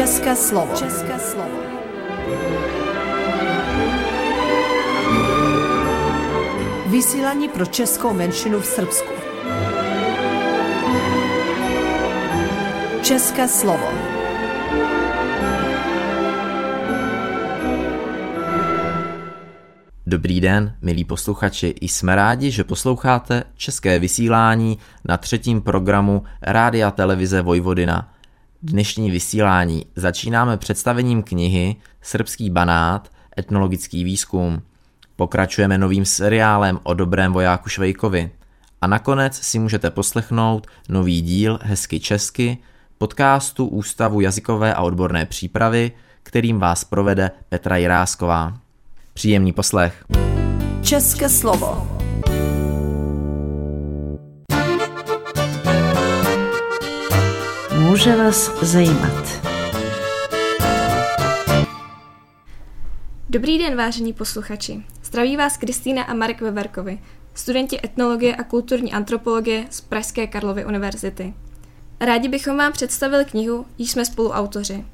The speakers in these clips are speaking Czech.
České slovo. České slovo. Vysílání pro českou menšinu v Srbsku. České slovo. Dobrý den, milí posluchači, jsme rádi, že posloucháte české vysílání na třetím programu Rádia televize Vojvodina. Dnešní vysílání začínáme představením knihy Srbský banát, etnologický výzkum. Pokračujeme novým seriálem o dobrém vojáku Švejkovi. A nakonec si můžete poslechnout nový díl Hezky česky, podcastu Ústavu jazykové a odborné přípravy, kterým vás provede Petra Jirásková. Příjemný poslech. České slovo. Může vás zajímat. Dobrý den, vážení posluchači. Zdraví vás Kristýna a Marek Veverkovi, studenti etnologie a kulturní antropologie z Pražské Karlovy univerzity. Rádi bychom vám představili knihu, již jsme spoluautoři.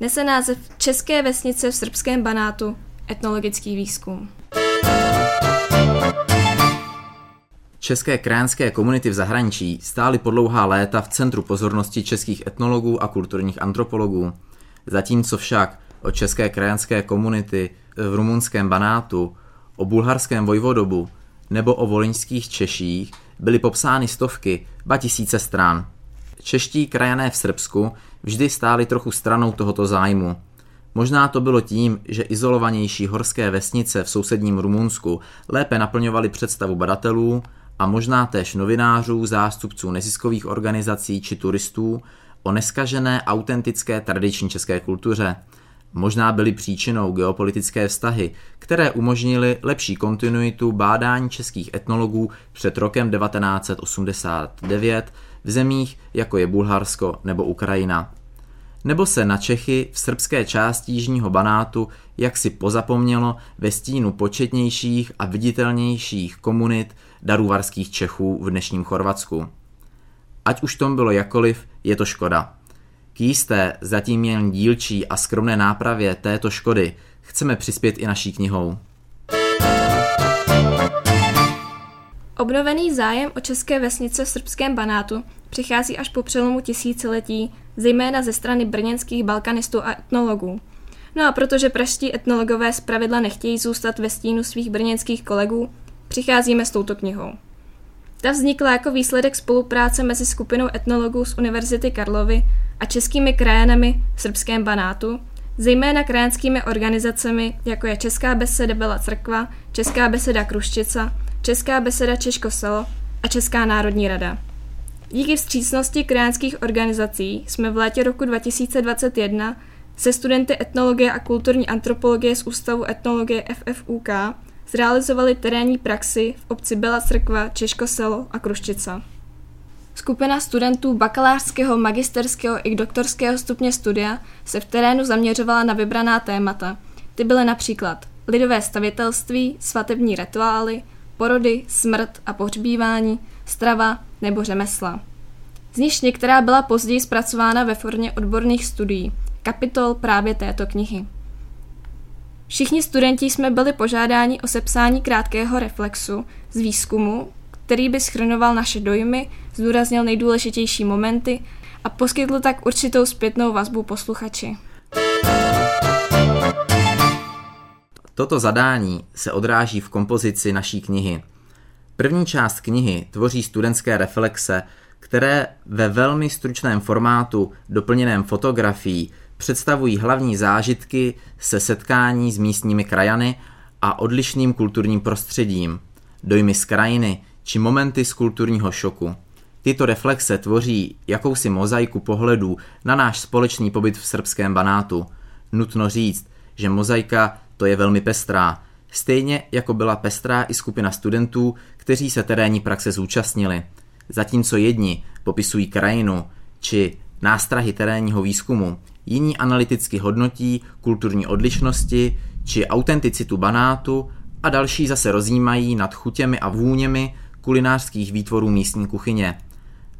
Nese název České vesnice v srbském banátu etnologický výzkum. České krajinské komunity v zahraničí stály po dlouhá léta v centru pozornosti českých etnologů a kulturních antropologů. Zatímco však o české krajanské komunity v rumunském Banátu, o bulharském Vojvodobu nebo o voliňských Češích byly popsány stovky, ba tisíce stran. Čeští krajané v Srbsku vždy stáli trochu stranou tohoto zájmu – Možná to bylo tím, že izolovanější horské vesnice v sousedním Rumunsku lépe naplňovaly představu badatelů a možná též novinářů, zástupců neziskových organizací či turistů o neskažené, autentické tradiční české kultuře. Možná byly příčinou geopolitické vztahy, které umožnily lepší kontinuitu bádání českých etnologů před rokem 1989 v zemích, jako je Bulharsko nebo Ukrajina nebo se na Čechy v srbské části Jižního Banátu jaksi pozapomnělo ve stínu početnějších a viditelnějších komunit daruvarských Čechů v dnešním Chorvatsku. Ať už tom bylo jakoliv, je to škoda. K jisté, zatím jen dílčí a skromné nápravě této škody chceme přispět i naší knihou. Obnovený zájem o české vesnice v srbském Banátu přichází až po přelomu tisíciletí zejména ze strany brněnských balkanistů a etnologů. No a protože praští etnologové zpravidla nechtějí zůstat ve stínu svých brněnských kolegů, přicházíme s touto knihou. Ta vznikla jako výsledek spolupráce mezi skupinou etnologů z Univerzity Karlovy a českými krajanami v srbském Banátu, zejména krajanskými organizacemi, jako je Česká beseda Bela Crkva, Česká beseda Kruščica, Česká beseda Češko Selo a Česká národní rada. Díky vstřícnosti krajinských organizací jsme v létě roku 2021 se studenty etnologie a kulturní antropologie z Ústavu etnologie FFUK zrealizovali terénní praxi v obci Bela Crkva, Češkoselo a Kruščica. Skupina studentů bakalářského, magisterského i doktorského stupně studia se v terénu zaměřovala na vybraná témata. Ty byly například lidové stavitelství, svatební rituály, porody, smrt a pohřbívání, strava nebo řemesla. Z nich některá byla později zpracována ve formě odborných studií, kapitol právě této knihy. Všichni studenti jsme byli požádáni o sepsání krátkého reflexu z výzkumu, který by schrnoval naše dojmy, zdůraznil nejdůležitější momenty a poskytl tak určitou zpětnou vazbu posluchači. Toto zadání se odráží v kompozici naší knihy. První část knihy tvoří studentské reflexe, které ve velmi stručném formátu doplněném fotografií představují hlavní zážitky se setkání s místními krajany a odlišným kulturním prostředím, dojmy z krajiny či momenty z kulturního šoku. Tyto reflexe tvoří jakousi mozaiku pohledů na náš společný pobyt v srbském banátu. Nutno říct, že mozaika to je velmi pestrá, stejně jako byla pestrá i skupina studentů, kteří se terénní praxe zúčastnili. Zatímco jedni popisují krajinu či nástrahy terénního výzkumu, jiní analyticky hodnotí kulturní odlišnosti či autenticitu banátu a další zase rozjímají nad chutěmi a vůněmi kulinářských výtvorů místní kuchyně.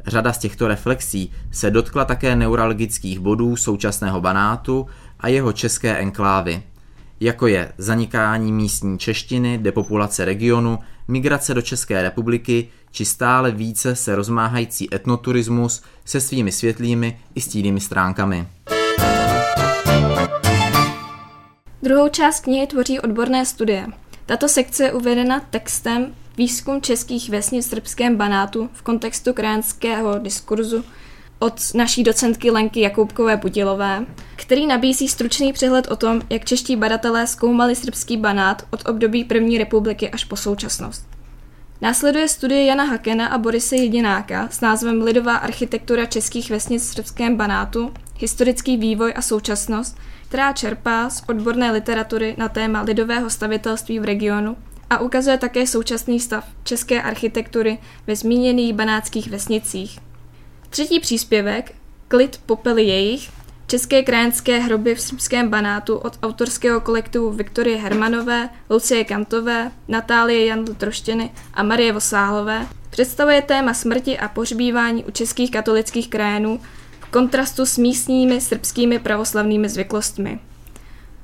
Řada z těchto reflexí se dotkla také neuralgických bodů současného Banátu a jeho české enklávy, jako je zanikání místní češtiny, depopulace regionu, migrace do České republiky či stále více se rozmáhající etnoturismus se svými světlými i stílými stránkami. Druhou část knihy tvoří odborné studie. Tato sekce je uvedena textem Výzkum českých vesnic v srbském banátu v kontextu krajinského diskurzu od naší docentky Lenky Jakoubkové Budilové, který nabízí stručný přehled o tom, jak čeští badatelé zkoumali srbský banát od období první republiky až po současnost. Následuje studie Jana Hakena a Borise Jedináka s názvem Lidová architektura českých vesnic v srbském banátu, historický vývoj a současnost, která čerpá z odborné literatury na téma lidového stavitelství v regionu a ukazuje také současný stav české architektury ve zmíněných banátských vesnicích. Třetí příspěvek, Klid popely jejich, České krajanské hroby v srbském banátu od autorského kolektivu Viktorie Hermanové, Lucie Kantové, Natálie Jandl Troštěny a Marie Vosálové představuje téma smrti a pohřbívání u českých katolických krajanů v kontrastu s místními srbskými pravoslavnými zvyklostmi.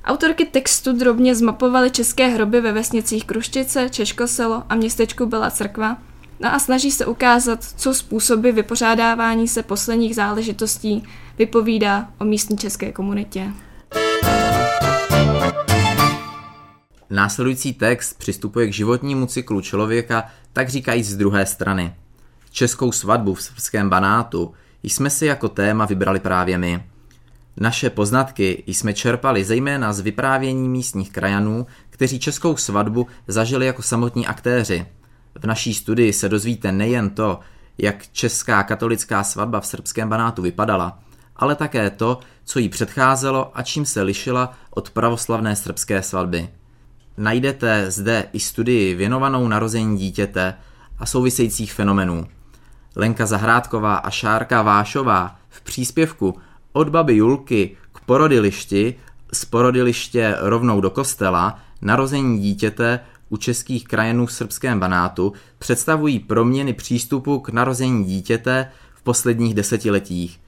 Autorky textu drobně zmapovaly české hroby ve vesnicích Kruštice, Češkoselo a městečku Byla Crkva no a snaží se ukázat, co způsoby vypořádávání se posledních záležitostí vypovídá o místní české komunitě. Následující text přistupuje k životnímu cyklu člověka, tak říkajíc z druhé strany. Českou svatbu v srbském banátu jsme si jako téma vybrali právě my. Naše poznatky jsme čerpali zejména z vyprávění místních krajanů, kteří českou svatbu zažili jako samotní aktéři. V naší studii se dozvíte nejen to, jak česká katolická svatba v srbském banátu vypadala, ale také to, co jí předcházelo a čím se lišila od pravoslavné srbské svatby. Najdete zde i studii věnovanou narození dítěte a souvisejících fenomenů. Lenka Zahrádková a Šárka Vášová v příspěvku od baby Julky k porodilišti, z porodiliště rovnou do kostela, narození dítěte u českých krajenů v srbském banátu představují proměny přístupu k narození dítěte v posledních desetiletích.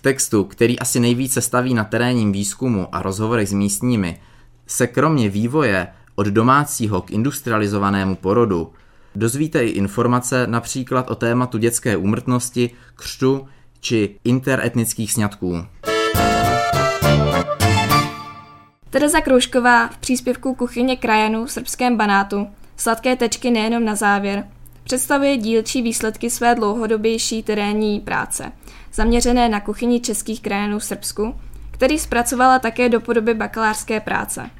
Textu, který asi nejvíce staví na terénním výzkumu a rozhovorech s místními, se kromě vývoje od domácího k industrializovanému porodu dozvíte i informace například o tématu dětské úmrtnosti, křtu či interetnických sňatků. Tereza Kroužková v příspěvku Kuchyně krajanů v srbském banátu Sladké tečky nejenom na závěr představuje dílčí výsledky své dlouhodobější terénní práce, zaměřené na kuchyni českých krajanů v Srbsku, který zpracovala také do podoby bakalářské práce.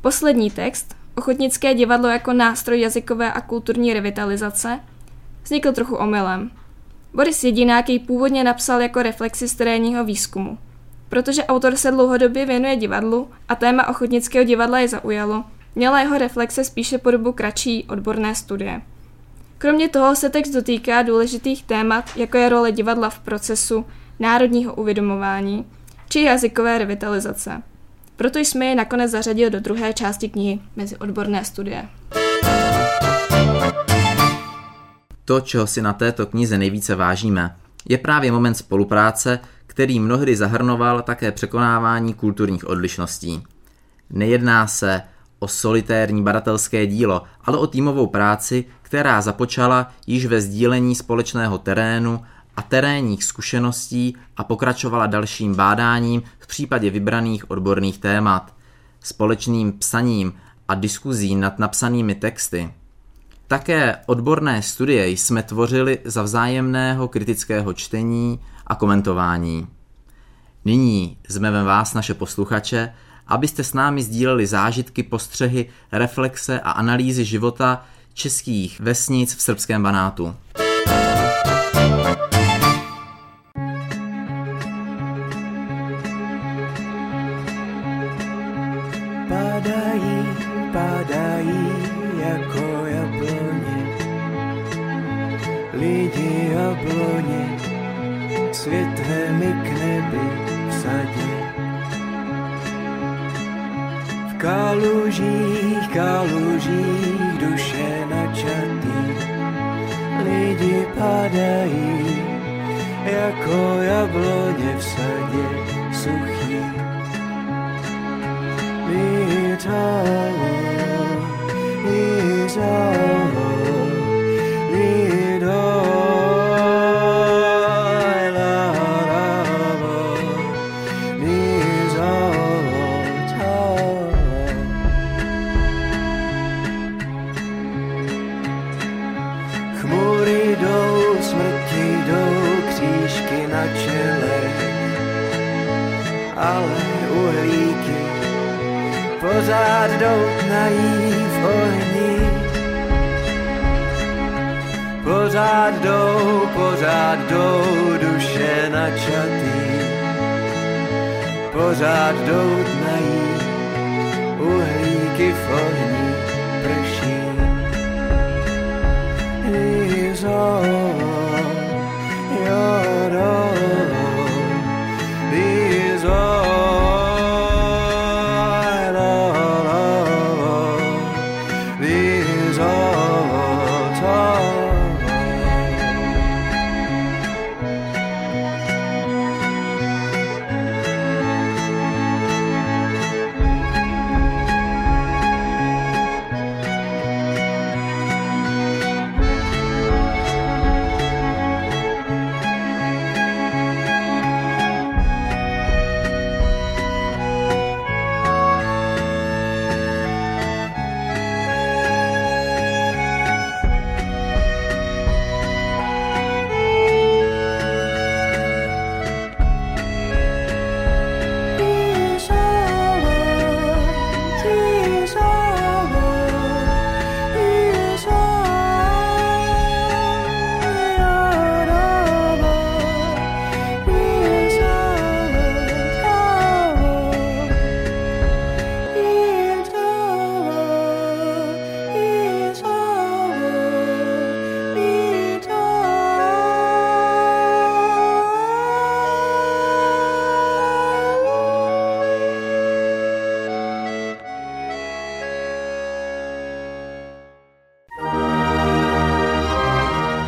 Poslední text, Ochotnické divadlo jako nástroj jazykové a kulturní revitalizace, vznikl trochu omylem. Boris Jedinák jej původně napsal jako reflexi z terénního výzkumu. Protože autor se dlouhodobě věnuje divadlu a téma ochotnického divadla je zaujalo, měla jeho reflexe spíše podobu kratší odborné studie. Kromě toho se text dotýká důležitých témat, jako je role divadla v procesu národního uvědomování či jazykové revitalizace. Proto jsme je nakonec zařadili do druhé části knihy mezi odborné studie. To, čeho si na této knize nejvíce vážíme, je právě moment spolupráce, který mnohdy zahrnoval také překonávání kulturních odlišností. Nejedná se o solitérní badatelské dílo, ale o týmovou práci, která započala již ve sdílení společného terénu a terénních zkušeností a pokračovala dalším bádáním v případě vybraných odborných témat, společným psaním a diskuzí nad napsanými texty. Také odborné studie jsme tvořili za vzájemného kritického čtení a komentování. Nyní jsme vás, naše posluchače, abyste s námi sdíleli zážitky, postřehy, reflexe a analýzy života českých vesnic v srbském banátu. Padají, jako jabloně, lidi jabloně, svět mi k nebi vsadí. V kalužích, kalužích duše načatý, lidi padají jako jabloně v sadě suchý. tired is out. Izo, ta.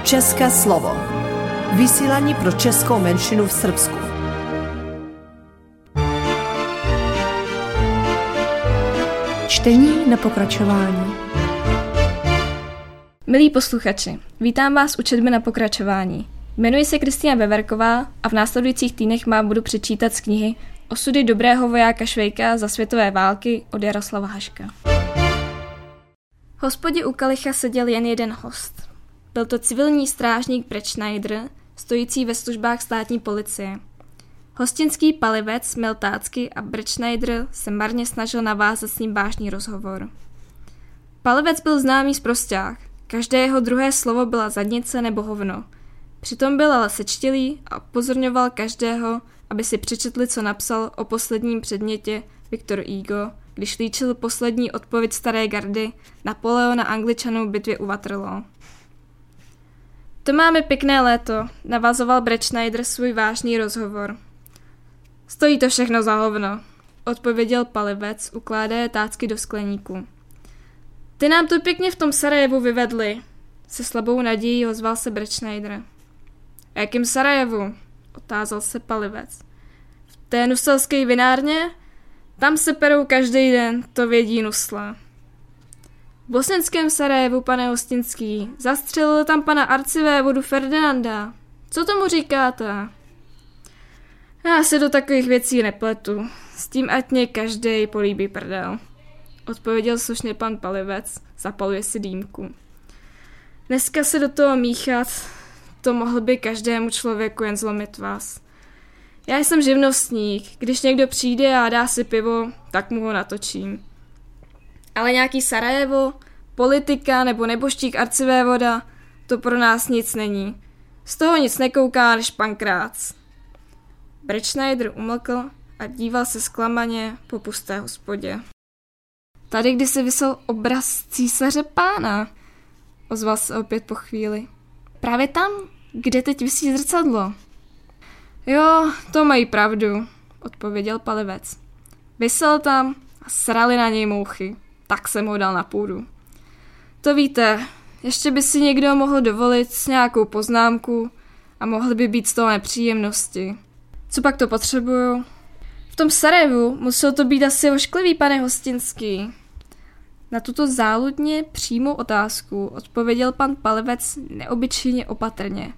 České slovo. Vysílání pro českou menšinu v Srbsku. Čtení na pokračování. Milí posluchači, vítám vás u četby na pokračování. Jmenuji se Kristýna Beverková a v následujících týdnech mám budu přečítat z knihy Osudy dobrého vojáka Švejka za světové války od Jaroslava Haška. V hospodě u Kalicha seděl jen jeden host. Byl to civilní strážník Brett Schneider, stojící ve službách státní policie. Hostinský palivec měl tácky a Schneider se marně snažil navázat s ním vážný rozhovor. Palivec byl známý zprosták, každé jeho druhé slovo byla zadnice nebo hovno. Přitom byl ale sečtělý a upozorňoval každého, aby si přečetli, co napsal o posledním předmětě Viktor Hugo, když líčil poslední odpověď staré gardy Napoleona Angličanů bitvě u Waterloo. To máme pěkné léto, navazoval Brett Schneider svůj vážný rozhovor. Stojí to všechno za hovno, odpověděl palivec, ukládaje tácky do skleníku. Ty nám to pěkně v tom Sarajevu vyvedli, se slabou nadějí ozval se Brett Schneider. Jakým Sarajevu? otázal se palivec. V té nuselské vinárně? Tam se perou každý den, to vědí nusla. V bosenském Sarajevu, pane Hostinský, zastřelil tam pana arcivévodu Ferdinanda. Co tomu říkáte? Já se do takových věcí nepletu. S tím ať mě každý políbí prdel. Odpověděl slušně pan Palivec, zapaluje si dýmku. Dneska se do toho míchat, to mohl by každému člověku jen zlomit vás. Já jsem živnostník, když někdo přijde a dá si pivo, tak mu ho natočím. Ale nějaký Sarajevo, politika nebo neboštík arcivévoda, to pro nás nic není. Z toho nic nekouká než pankrác. Brett Schneider umlkl a díval se zklamaně po pusté hospodě. Tady když se vysel obraz císaře pána, ozval se opět po chvíli. Právě tam, kde teď visí zrcadlo. Jo, to mají pravdu, odpověděl palivec. Vysel tam a srali na něj mouchy, tak jsem ho dal na půdu. To víte, ještě by si někdo mohl dovolit s nějakou poznámku a mohly by být z toho nepříjemnosti. Co pak to potřebuju? V tom Sarajevu musel to být asi ošklivý, pane Hostinský. Na tuto záludně přímou otázku odpověděl pan Palevec neobyčejně opatrně.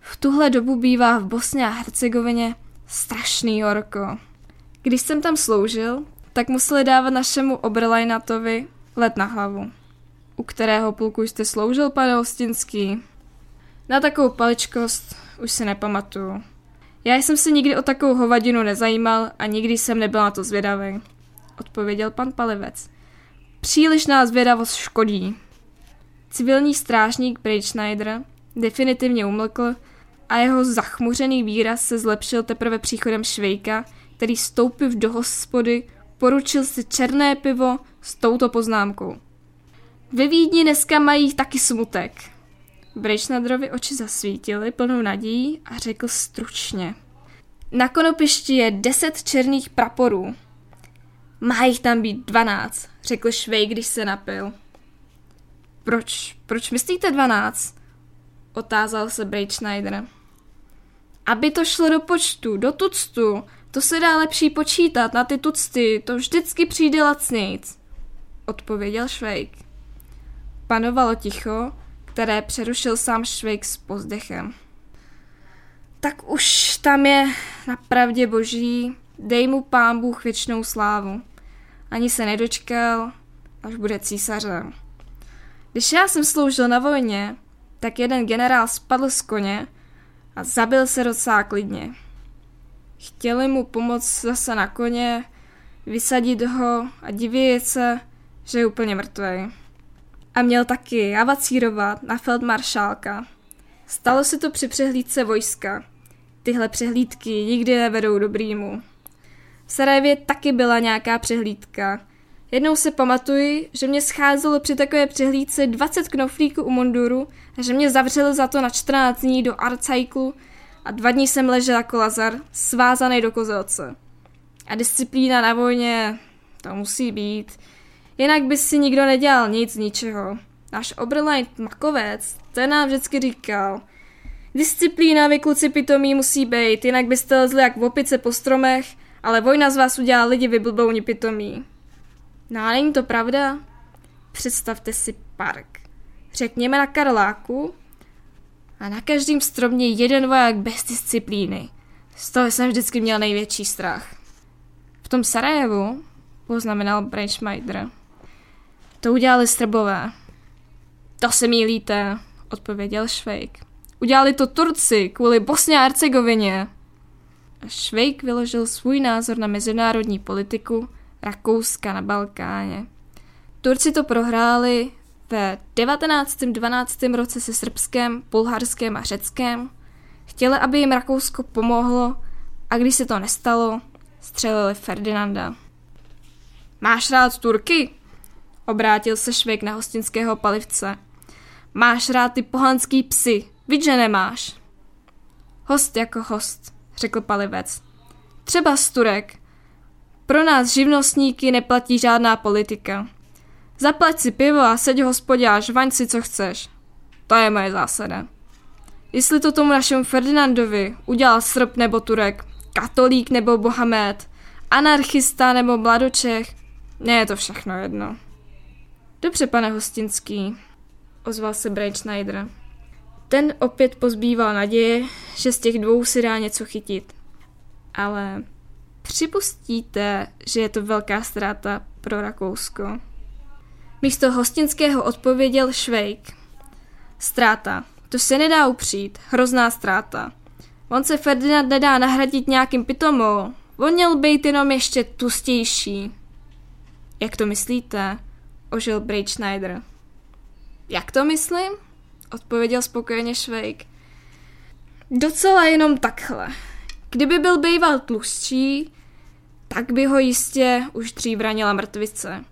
V tuhle dobu bývá v Bosně a Hercegovině strašný horko. Když jsem tam sloužil, tak museli dávat našemu Oberlajnatovi let na hlavu. U kterého pluku jste sloužil, pane Hostinský? Na takovou paličkost už si nepamatuju. Já jsem se nikdy o takovou hovadinu nezajímal a nikdy jsem nebyl na to zvědavý, odpověděl pan Palivec. Příliš nás zvědavost škodí. Civilní strážník Schneider definitivně umlkl a jeho zachmuřený výraz se zlepšil teprve příchodem Švejka, který stoupil do hospody, poručil si černé pivo s touto poznámkou. Ve Vídni dneska mají taky smutek. Brejšnadrovi oči zasvítily plnou nadějí a řekl stručně. Na konopišti je deset černých praporů. Má jich tam být dvanáct, řekl Švej, když se napil. Proč, proč myslíte dvanáct? Otázal se Schneider. Aby to šlo do počtu, do tuctu, to se dá lepší počítat na ty tucty, to vždycky přijde lacnějc, odpověděl Švejk. Panovalo ticho, které přerušil sám Švejk s pozdechem. Tak už tam je na pravdě boží, dej mu pán Bůh věčnou slávu. Ani se nedočkal, až bude císařem. Když já jsem sloužil na vojně, tak jeden generál spadl z koně a zabil se docela klidně. Chtěli mu pomoct zase na koně, vysadit ho a divět se, že je úplně mrtvý. A měl taky avacírovat na feldmaršálka. Stalo se to při přehlídce vojska. Tyhle přehlídky nikdy nevedou dobrýmu. V Sarajevě taky byla nějaká přehlídka. Jednou se pamatuji, že mě scházelo při takové přehlídce 20 knoflíků u Monduru a že mě zavřeli za to na 14 dní do arcajklu a dva dní jsem ležel jako lazar, svázaný do kozelce. A disciplína na vojně, to musí být. Jinak by si nikdo nedělal nic z ničeho. Náš Oberlein Makovec, ten nám vždycky říkal, disciplína vy kluci pitomí musí být, jinak byste lezli jak v opice po stromech, ale vojna z vás udělá lidi vyblbouni pitomí. No a není to pravda? Představte si park. Řekněme na Karláku, a na každém stromě jeden voják bez disciplíny. Z toho jsem vždycky měl největší strach. V tom Sarajevu, poznamenal Brejšmajder, to udělali Srbové. To se mílíte, odpověděl Švejk. Udělali to Turci kvůli Bosně a Hercegovině. Švejk vyložil svůj názor na mezinárodní politiku Rakouska na Balkáně. Turci to prohráli ve 19. 12. roce se Srbskem, Bulharském a Řeckem. Chtěli, aby jim Rakousko pomohlo a když se to nestalo, střelili Ferdinanda. Máš rád Turky? Obrátil se Švejk na hostinského palivce. Máš rád ty pohanský psy, víš, že nemáš. Host jako host, řekl palivec. Třeba Turek. Pro nás živnostníky neplatí žádná politika. Zaplať si pivo a seď v hospodě a žvaň si, co chceš. To je moje zásada. Jestli to tomu našemu Ferdinandovi udělal Srb nebo Turek, katolík nebo Bohamed, anarchista nebo mladočech, ne je to všechno jedno. Dobře, pane Hostinský, ozval se Brain Schneider. Ten opět pozbýval naděje, že z těch dvou si dá něco chytit. Ale připustíte, že je to velká ztráta pro Rakousko. Místo hostinského odpověděl Švejk. Ztráta. To se nedá upřít. Hrozná ztráta. On se Ferdinand nedá nahradit nějakým pitomou. On měl být jenom ještě tustější. Jak to myslíte? Ožil Braid Schneider. Jak to myslím? Odpověděl spokojeně Švejk. Docela jenom takhle. Kdyby byl býval tlustší, tak by ho jistě už dřív ranila mrtvice.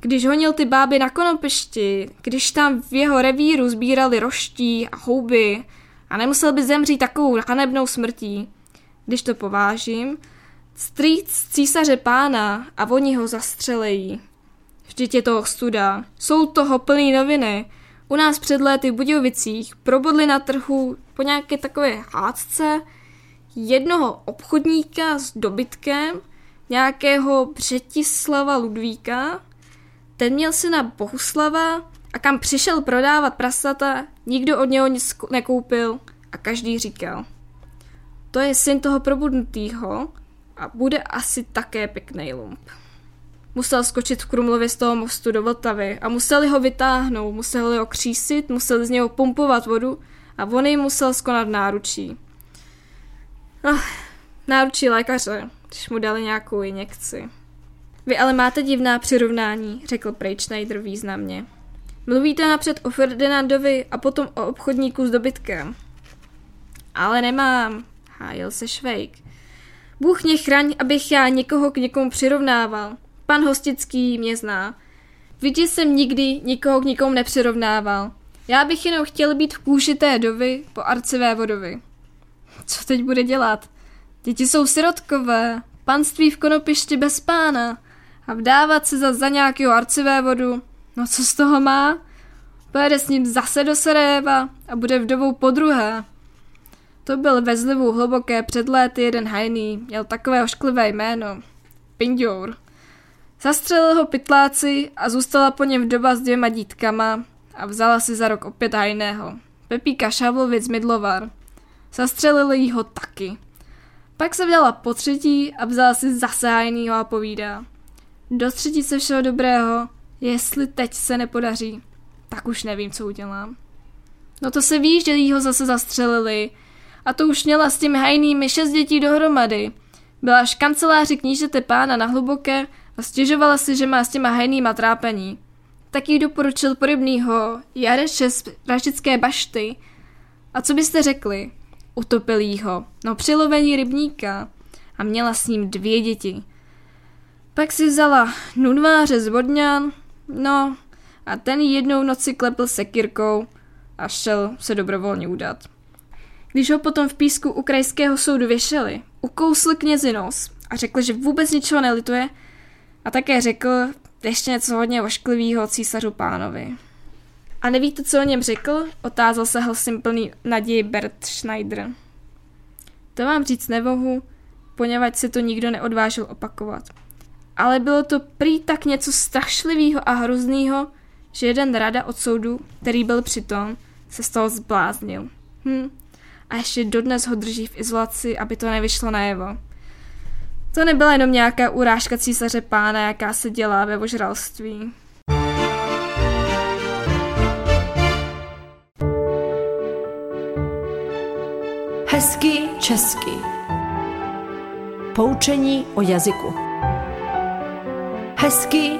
Když honil ty báby na konopišti, když tam v jeho revíru sbírali roští a houby a nemusel by zemřít takovou hanebnou smrtí. Když to povážím, strýc císaře pána a oni ho zastřelejí. Vždyť je toho studa, jsou toho plný noviny, U nás před léty v Budějovicích probodli na trhu po nějaké takové hádce jednoho obchodníka s dobytkem, nějakého Břetislava Ludvíka. Ten měl syna Bohuslava a kam přišel prodávat prasata, nikdo od něho nic nekoupil a každý říkal. To je syn toho probudnutýho a bude asi také pěkný lump. Musel skočit v Krumlově z toho mostu do Vltavy a museli ho vytáhnout, museli ho křísit, museli z něho pumpovat vodu a on jim musel skonat náručí. No, náručí lékaře, když mu dali nějakou injekci. Vy ale máte divná přirovnání, řekl Prej Schneider významně. Mluvíte napřed o Ferdinandovi a potom o obchodníku s dobytkem. Ale nemám, hájil se Švejk. Bůh mě chraň, abych já někoho k někomu přirovnával. Pan Hostický mě zná. Vidíš jsem nikdy nikoho k nikomu nepřirovnával. Já bych jenom chtěl být v kůži té dovy po arcivé vodovi. Co teď bude dělat? Děti jsou sirotkové, panství v konopišti bez pána a vdávat se za, za nějakého arcivé vodu. No co z toho má? Pojede s ním zase do Sarajeva a bude vdovou po druhé. To byl ve zlivu hluboké před léty jeden hajný, měl takové ošklivé jméno. Pindour. Zastřelil ho pytláci a zůstala po něm vdoba s dvěma dítkama a vzala si za rok opět hajného. Pepíka Šavlovic Midlovar. Zastřelili ho taky. Pak se vdala po třetí a vzala si zase hajnýho a povídá. Do třetí všeho dobrého, jestli teď se nepodaří, tak už nevím, co udělám. No to se víš, že jí ho zase zastřelili. A to už měla s těmi hajnými šest dětí dohromady. Byla až kanceláři knížete pána na hluboké a stěžovala si, že má s těma hajnýma trápení. Tak jí doporučil podobnýho Jareše z Pražické bašty. A co byste řekli? Utopil jí ho. No přilovení rybníka. A měla s ním dvě děti. Pak si vzala nudváře z Vodňan, no a ten jednou noci klepl sekirkou a šel se dobrovolně udat. Když ho potom v písku u krajského soudu věšeli, ukousl knězi nos a řekl, že vůbec ničeho nelituje a také řekl ještě něco hodně ošklivého císařu pánovi. A nevíte, co o něm řekl? Otázal se hlasim plný naději Bert Schneider. To vám říct nemohu, poněvadž se to nikdo neodvážil opakovat. Ale bylo to prý tak něco strašlivého a hroznýho, že jeden rada od soudu, který byl přitom, se z toho zbláznil. Hm. A ještě dodnes ho drží v izolaci, aby to nevyšlo najevo. To nebyla jenom nějaká urážka císaře pána, jaká se dělá ve ožralství. Hezký česky. Poučení o jazyku. Hezký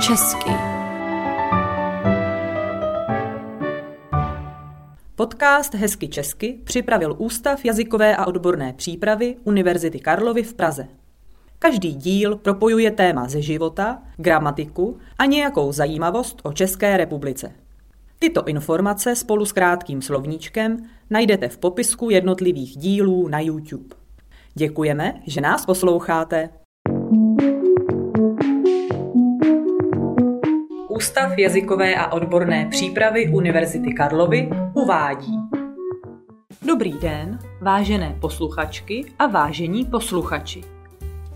česky. Podcast Hezky česky připravil Ústav jazykové a odborné přípravy Univerzity Karlovy v Praze. Každý díl propojuje téma ze života, gramatiku a nějakou zajímavost o České republice. Tyto informace spolu s krátkým slovníčkem najdete v popisku jednotlivých dílů na YouTube. Děkujeme, že nás posloucháte. Ústav jazykové a odborné přípravy Univerzity Karlovy uvádí. Dobrý den, vážené posluchačky a vážení posluchači.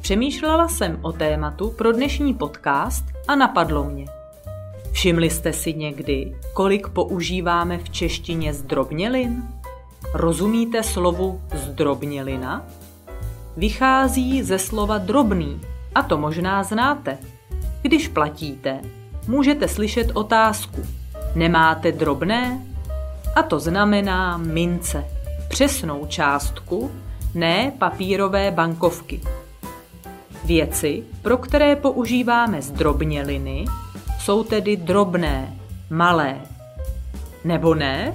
Přemýšlela jsem o tématu pro dnešní podcast a napadlo mě. Všimli jste si někdy, kolik používáme v češtině zdrobnělin? Rozumíte slovu zdrobnělina? Vychází ze slova drobný, a to možná znáte. Když platíte, můžete slyšet otázku. Nemáte drobné? A to znamená mince. Přesnou částku, ne papírové bankovky. Věci, pro které používáme zdrobněliny, jsou tedy drobné, malé. Nebo ne?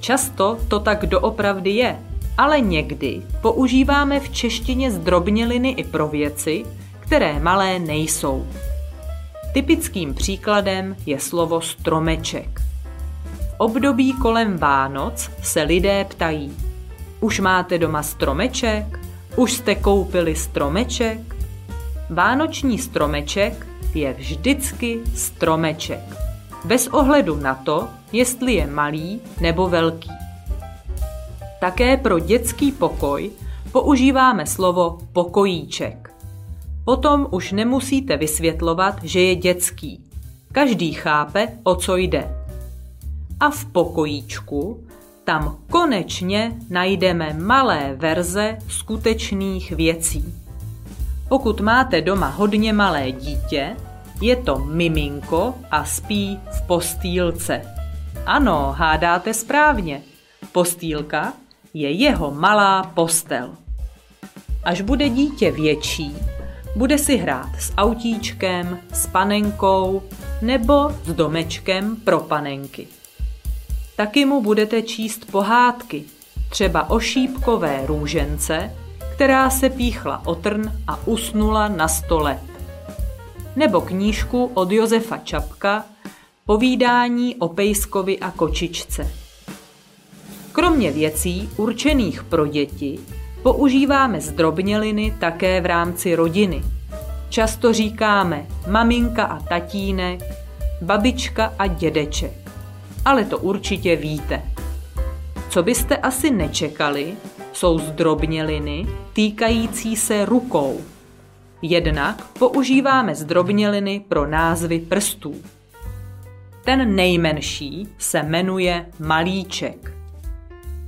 Často to tak doopravdy je, ale někdy používáme v češtině zdrobněliny i pro věci, které malé nejsou. Typickým příkladem je slovo stromeček. V období kolem Vánoc se lidé ptají, už máte doma stromeček? Už jste koupili stromeček? Vánoční stromeček je vždycky stromeček. bez ohledu na to, jestli je malý nebo velký. Také pro dětský pokoj používáme slovo pokojíček. Potom už nemusíte vysvětlovat, že je dětský. Každý chápe, o co jde. A v pokojíčku tam konečně najdeme malé verze skutečných věcí. Pokud máte doma hodně malé dítě, je to miminko a spí v postýlce. Ano, hádáte správně. Postýlka je jeho malá postel. Až bude dítě větší, bude si hrát s autíčkem, s panenkou nebo s domečkem pro panenky. Taky mu budete číst pohádky, třeba o šípkové růžence, která se píchla o trn a usnula na stole. Nebo knížku od Josefa Čapka Povídání o pejskovi a kočičce. Kromě věcí určených pro děti používáme zdrobněliny také v rámci rodiny. Často říkáme maminka a tatínek, babička a dědeček. Ale to určitě víte. Co byste asi nečekali, jsou zdrobněliny týkající se rukou. Jednak používáme zdrobněliny pro názvy prstů. Ten nejmenší se jmenuje malíček.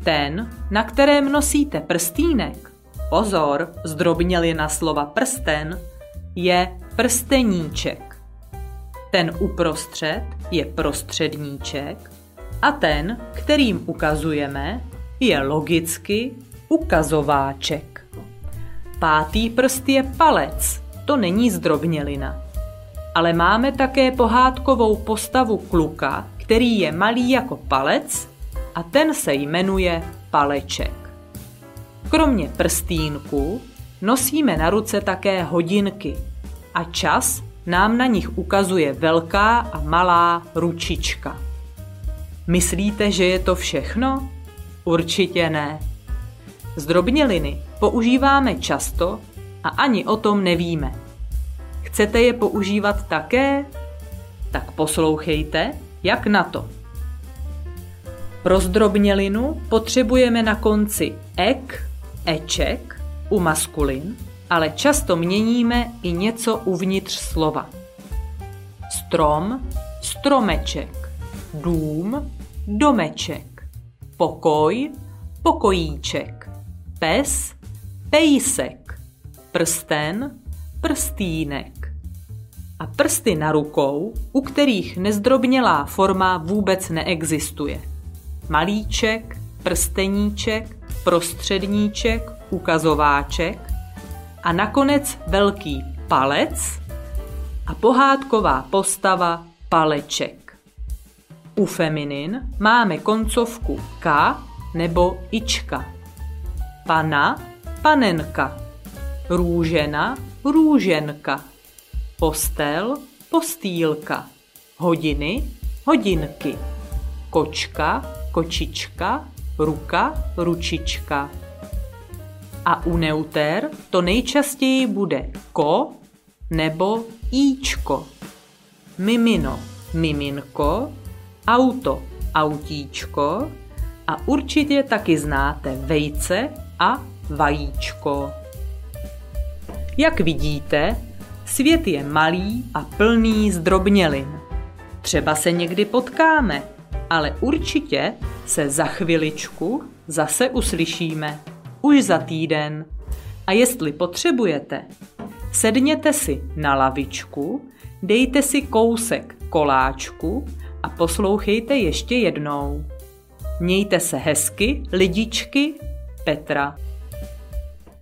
Ten, na kterém nosíte prstýnek, pozor, zdrobnělina slova prsten, je prsteníček. Ten uprostřed je prostředníček a ten, kterým ukazujeme, je logicky ukazováček. Pátý prst je palec, to není zdrobnělina. Ale máme také pohádkovou postavu kluka, který je malý jako palec a ten se jmenuje paleček. Kromě prstínku nosíme na ruce také hodinky a čas nám na nich ukazuje velká a malá ručička. Myslíte, že je to všechno? Určitě ne. Zdrobněliny používáme často a ani o tom nevíme. Chcete je používat také? Tak poslouchejte, jak na to. Pro zdrobnělinu potřebujeme na konci ek, eček u maskulin, ale často měníme i něco uvnitř slova. Strom, stromeček, dům, domeček, pokoj, pokojíček, pes, pejsek, prsten, prstínek. A prsty na rukou, u kterých nezdrobnělá forma vůbec neexistuje. Malíček, prsteníček, prostředníček, ukazováček a nakonec velký palec a pohádková postava paleček. U feminin máme koncovku k nebo ička. Pana, panenka. Růžena, růženka. Postel, postýlka. Hodiny, hodinky. Kočka, kočička, ruka, ručička. A u neuter to nejčastěji bude ko nebo íčko. Mimino, miminko, auto, autíčko a určitě taky znáte vejce a vajíčko. Jak vidíte, svět je malý a plný zdrobnělin. Třeba se někdy potkáme, ale určitě se za chviličku zase uslyšíme. Už za týden. A jestli potřebujete, sedněte si na lavičku, dejte si kousek koláčku a poslouchejte ještě jednou. Mějte se hezky, lidičky, Petra.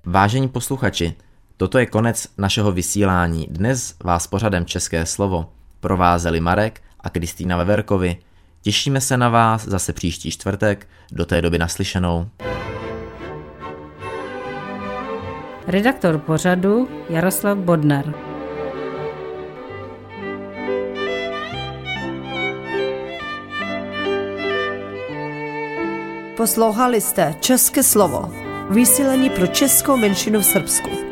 Vážení posluchači, toto je konec našeho vysílání. Dnes vás pořadem České slovo provázeli Marek a Kristýna Veverkovi. Těšíme se na vás zase příští čtvrtek, do té doby naslyšenou. Redaktor pořadu Jaroslav Bodnar. Poslouchali jste České slovo. Vysílení pro českou menšinu v Srbsku.